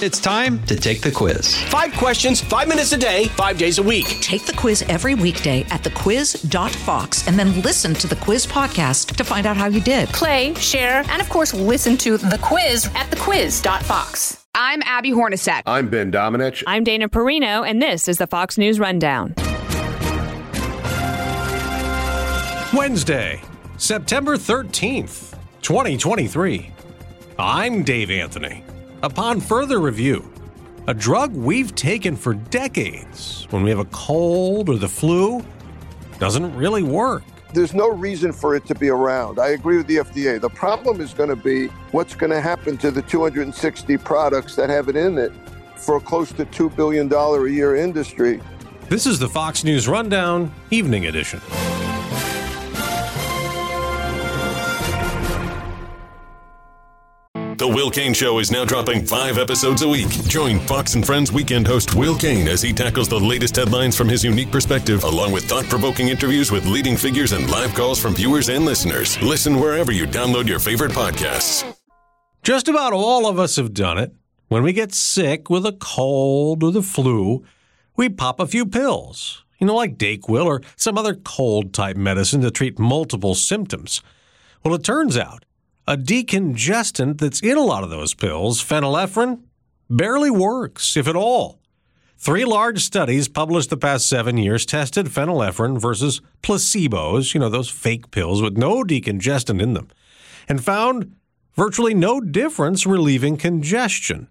It's time to take the quiz. Five questions, five minutes a day, five days a week. Take the quiz every weekday at thequiz.fox and then listen to the quiz podcast to find out how you did. Play, share, and of course, listen to the quiz at thequiz.fox. I'm Abby Hornacek. I'm Ben Domenech. I'm Dana Perino, and this is the Fox News Rundown. Wednesday, September 13th, 2023. I'm Dave Anthony. Upon further review, a drug we've taken for decades when we have a cold or the flu doesn't really work. There's no reason for it to be around. I agree with the FDA. The problem is going to be what's going to happen to the 260 products that have it in it for a close to $2 billion a year industry. This is the Fox News Rundown, Evening Edition. The Will Cain Show is now dropping five episodes a week. Join Fox and Friends weekend host Will Cain as he tackles the latest headlines from his unique perspective, along with thought provoking interviews with leading figures and live calls from viewers and listeners. Listen wherever you download your favorite podcasts. Just about all of us have done it. When we get sick with a cold or the flu, we pop a few pills, you know, like Dayquil or some other cold type medicine to treat multiple symptoms. Well, it turns out a decongestant that's in a lot of those pills, phenylephrine, barely works, if at all. Three large studies published the past seven years tested phenylephrine versus placebos, you know, those fake pills with no decongestant in them, and found virtually no difference relieving congestion.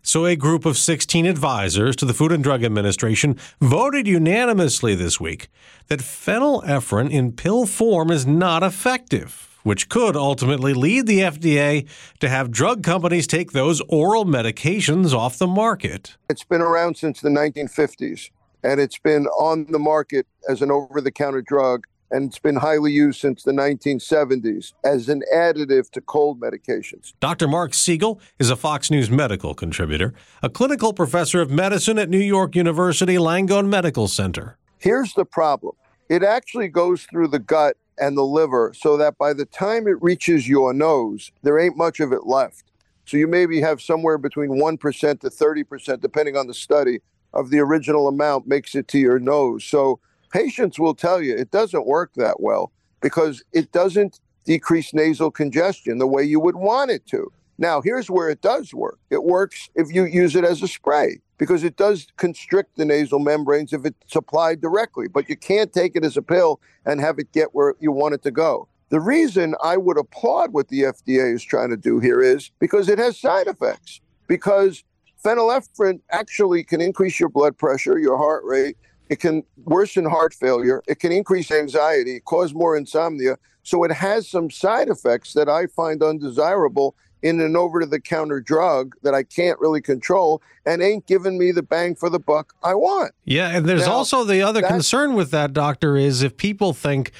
So, a group of 16 advisors to the Food and Drug Administration voted unanimously this week that phenylephrine in pill form is not effective which could ultimately lead the FDA to have drug companies take those oral medications off the market. It's been around since the 1950s, and it's been on the market as an over the counter drug, and it's been highly used since the 1970s as an additive to cold medications. Dr. Marc Siegel is a Fox News medical contributor, a clinical professor of medicine at New York University Langone Medical Center. Here's the problem it actually goes through the gut and the liver so that by the time it reaches your nose, there ain't much of it left. So you maybe have somewhere between 1% to 30%, depending on the study, of the original amount makes it to your nose. So patients will tell you it doesn't work that well because it doesn't decrease nasal congestion the way you would want it to. Now, here's where it does work it works if you use it as a spray because it does constrict the nasal membranes if it's applied directly, but you can't take it as a pill and have it get where you want it to go. The reason I would applaud what the FDA is trying to do here is because it has side effects. Because phenylephrine actually can increase your blood pressure, your heart rate, it can worsen heart failure, it can increase anxiety, cause more insomnia. So it has some side effects that I find undesirable in an over to the counter drug that I can't really control and ain't giving me the bang for the buck I want. Yeah, and there's now, also the other concern with that doctor is if people think,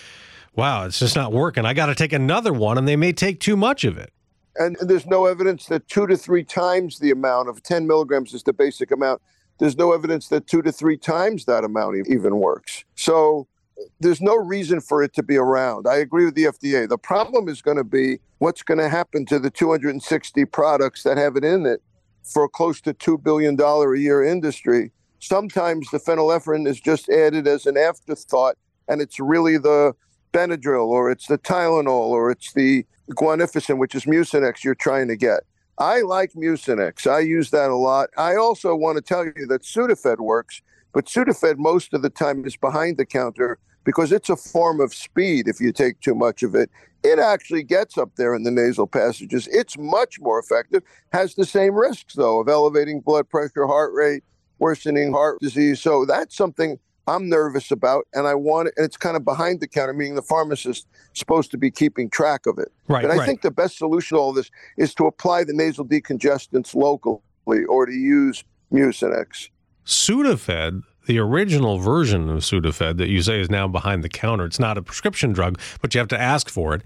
wow, it's just not working, I got to take another one and they may take too much of it. And there's no evidence that two to three times the amount of 10 milligrams is the basic amount. There's no evidence that two to three times that amount even works. So there's no reason for it to be around. I agree with the FDA. The problem is going to be what's going to happen to the 260 products that have it in it for close to $2 billion a year industry. Sometimes the phenylephrine is just added as an afterthought, and it's really the Benadryl or it's the Tylenol or it's the guaifenesin, which is Mucinex you're trying to get. I like Mucinex. I use that a lot. I also want to tell you that Sudafed works but Sudafed, most of the time, is behind the counter because it's a form of speed if you take too much of it. It actually gets up there in the nasal passages. It's much more effective, has the same risks, though, of elevating blood pressure, heart rate, worsening heart disease. So that's something I'm nervous about, and I want it. And it's kind of behind the counter, meaning the pharmacist supposed to be keeping track of it. Right. But I right. think the best solution to all this is to apply the nasal decongestants locally or to use Mucinex. Sudafed, the original version of Sudafed that you say is now behind the counter, it's not a prescription drug, but you have to ask for it.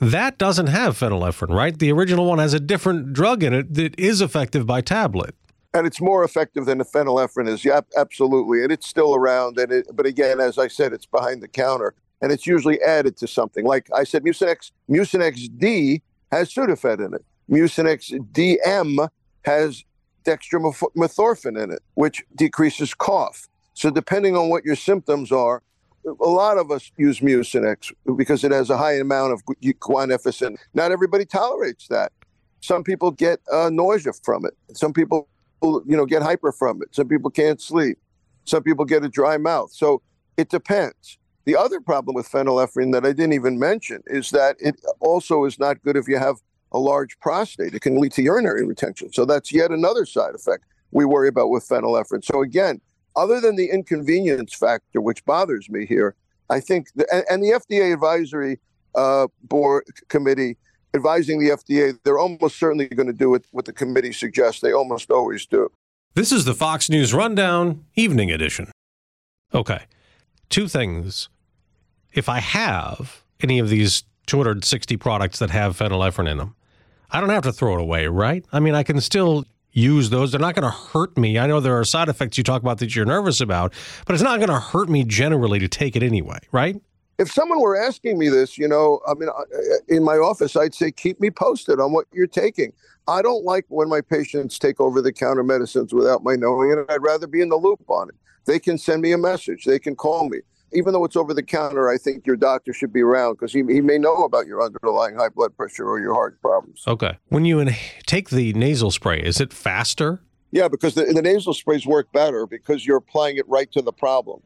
That doesn't have phenylephrine, right? The original one has a different drug in it that is effective by tablet. And it's more effective than the phenylephrine is. Yeah, absolutely. And it's still around. And it, but again, as I said, it's behind the counter, and it's usually added to something. Like I said, Mucinex Mucinex D has Sudafed in it. Mucinex DM has dextromethorphan in it, which decreases cough. So depending on what your symptoms are, a lot of us use Mucinex because it has a high amount of guaifenesin. Not everybody tolerates that. Some people get uh, nausea from it. Some people, you know, get hyper from it. Some people can't sleep. Some people get a dry mouth. So it depends. The other problem with phenylephrine that I didn't even mention is that it also is not good if you have a large prostate. It can lead to urinary retention. So that's yet another side effect we worry about with phenylephrine. So again, other than the inconvenience factor, which bothers me here, I think, the, and, and, the FDA advisory uh, board committee advising the FDA, they're almost certainly going to do what the committee suggests. They almost always do. This is the Fox News Rundown, Evening Edition. Okay, two things. If I have any of these 260 products that have phenylephrine in them, I don't have to throw it away, right? I mean, I can still use those. They're not going to hurt me. I know there are side effects you talk about that you're nervous about, but it's not going to hurt me generally to take it anyway, right? If someone were asking me this, you know, I mean, in my office, I'd say, keep me posted on what you're taking. I don't like when my patients take over the counter medicines without my knowing it. I'd rather be in the loop on it. They can send me a message, they can call me even though it's over the counter, I think your doctor should be around because he, he may know about your underlying high blood pressure or your heart problems. Okay. When you in- take the nasal spray, is it faster? Yeah, because the, the nasal sprays work better because you're applying it right to the problem.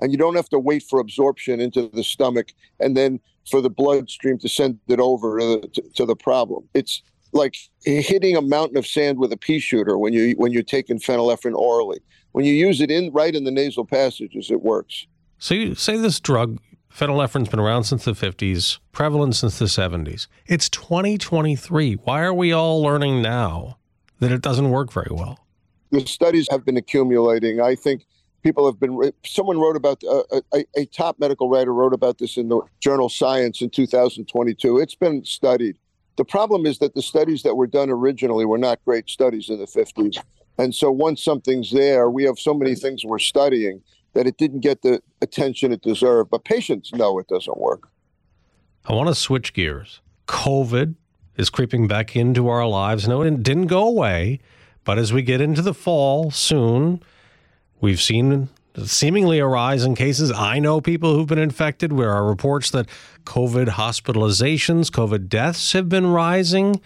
And you don't have to wait for absorption into the stomach and then for the bloodstream to send it over to to the problem. It's like hitting a mountain of sand with a pea shooter when you when you're taking phenylephrine orally. When you use it in right in the nasal passages, it works. So you say this drug, phenylephrine's been around since the 50s, prevalent since the 70s. It's 2023. Why are we all learning now that it doesn't work very well? The studies have been accumulating. I think people have been someone wrote about uh, a, a, top medical writer wrote about this in the journal science in 2022 it's been studied the problem is that the studies that were done originally were not great studies in the 50s and so once something's there we have so many things we're studying that it didn't get the attention it deserved. But patients know it doesn't work. I want to switch gears. COVID is creeping back into our lives. No, it didn't go away, but as we get into the fall soon, we've seen seemingly a rise in cases. I know people who've been infected. There are reports that COVID hospitalizations, COVID deaths have been rising.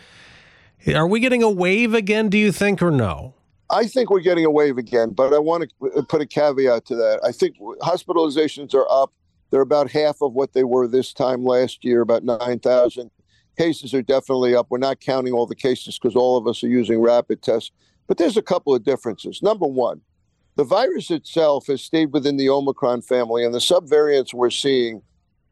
Are we getting a wave again, do you think, or no? I think we're getting a wave again, but I want to put a caveat to that. I think hospitalizations are up. They're about half of what they were this time last year, about 9,000. Cases are definitely up. We're not counting all the cases because all of us are using rapid tests. But there's a couple of differences. Number one, the virus itself has stayed within the Omicron family, and the subvariants we're seeing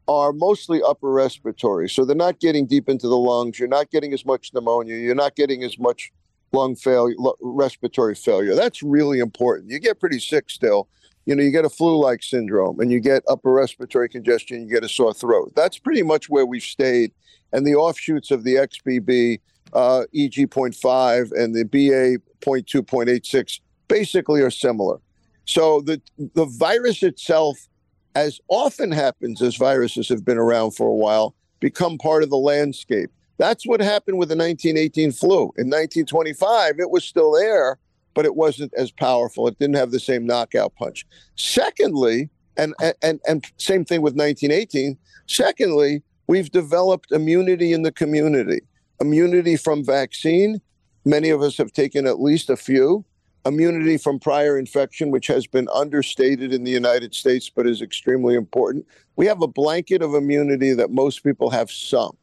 are mostly upper respiratory. So they're not getting deep into the lungs. You're not getting as much pneumonia. You're not getting as much lung failure, respiratory failure. That's really important. You get pretty sick still. You know, you get a flu-like syndrome, and you get upper respiratory congestion. You get a sore throat. That's pretty much where we've stayed. And the offshoots of the XBB, uh, EG.5, and the BA.2.86 basically are similar. So the the virus itself, as often happens as viruses have been around for a while, become part of the landscape. That's what happened with the 1918 flu. In 1925, it was still there, but it wasn't as powerful. It didn't have the same knockout punch. Secondly, and and and same thing with 1918. Secondly, we've developed immunity in the community. Immunity from vaccine. Many of us have taken at least a few. Immunity from prior infection, which has been understated in the United States but is extremely important. We have a blanket of immunity that most people have some.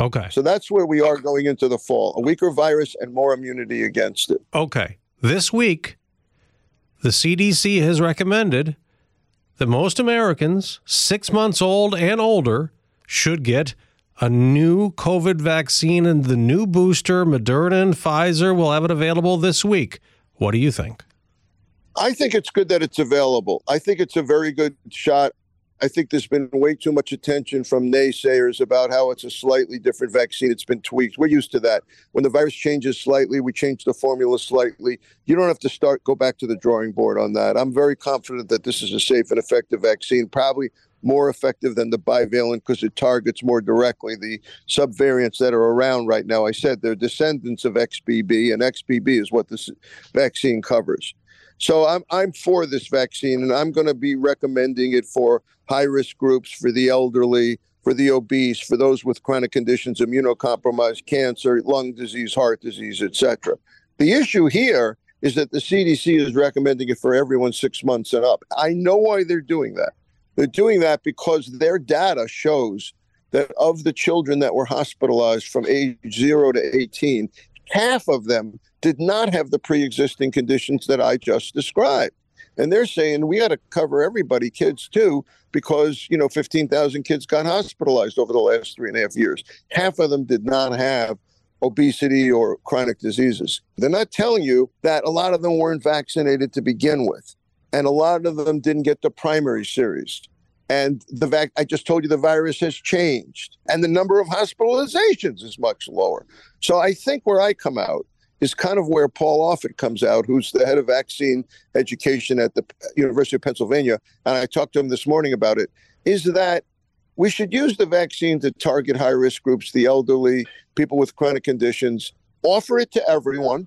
Okay. So that's where we are going into the fall a weaker virus and more immunity against it. Okay. This week, the CDC has recommended that most Americans, six months old and older, should get a new COVID vaccine and the new booster, Moderna and Pfizer, will have it available this week. What do you think? I think it's good that it's available. I think it's a very good shot. I think there's been way too much attention from naysayers about how it's a slightly different vaccine. It's been tweaked. We're used to that. When the virus changes slightly, we change the formula slightly. You don't have to start go back to the drawing board on that. I'm very confident that this is a safe and effective vaccine, probably more effective than the bivalent because it targets more directly the subvariants that are around right now. I said they're descendants of XBB, and XBB is what this vaccine covers. So I'm I'm for this vaccine, and I'm going to be recommending it for high risk groups, for the elderly, for the obese, for those with chronic conditions, immunocompromised, cancer, lung disease, heart disease, etc. The issue here is that the CDC is recommending it for everyone six months and up. I know why they're doing that. They're doing that because their data shows that of the children that were hospitalized from age zero to 18, half of them did not have the pre existing conditions that I just described. And they're saying we got to cover everybody, kids too, because, you know, 15,000 kids got hospitalized over the last three and a half years. Half of them did not have obesity or chronic diseases. They're not telling you that a lot of them weren't vaccinated to begin with. And a lot of them didn't get the primary series. And the vac- I just told you the virus has changed, and the number of hospitalizations is much lower. So I think where I come out is kind of where Paul Offit comes out, who's the head of vaccine education at the University of Pennsylvania. And I talked to him this morning about it. Is that we should use the vaccine to target high risk groups, the elderly, people with chronic conditions, offer it to everyone.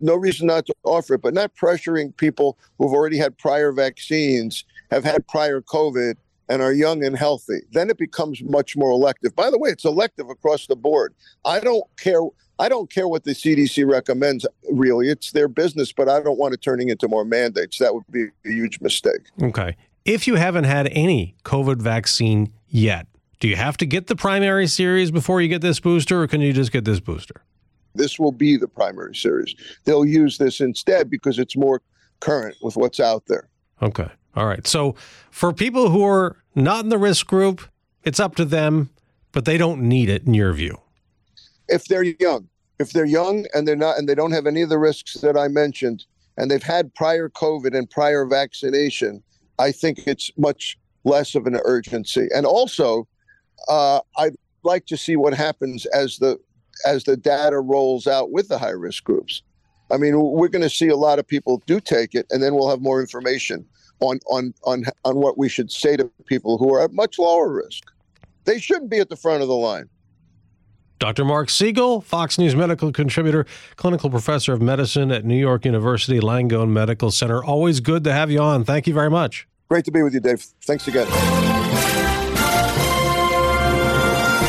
No reason not to offer it, but not pressuring people who've already had prior vaccines, have had prior COVID, and are young and healthy. Then it becomes much more elective. By the way, it's elective across the board. I don't care I don't care what the CDC recommends, really. It's their business, but I don't want it turning into more mandates. That would be a huge mistake. Okay. If you haven't had any COVID vaccine yet, do you have to get the primary series before you get this booster, or can you just get this booster? This will be the primary series. They'll use this instead because it's more current with what's out there. Okay. All right. So for people who are not in the risk group, it's up to them, but they don't need it in your view if they're young. If they're young and they're not and they don't have any of the risks that I mentioned and they've had prior COVID and prior vaccination, I think it's much less of an urgency. And also, uh, I'd like to see what happens as the as the data rolls out with the high risk groups. I mean, we're going to see a lot of people do take it, and then we'll have more information on on on on what we should say to people who are at much lower risk. They shouldn't be at the front of the line. Dr. Marc Siegel, Fox News medical contributor, clinical professor of medicine at New York University Langone Medical Center. Always good to have you on. Thank you very much. Great to be with you, Dave. Thanks again.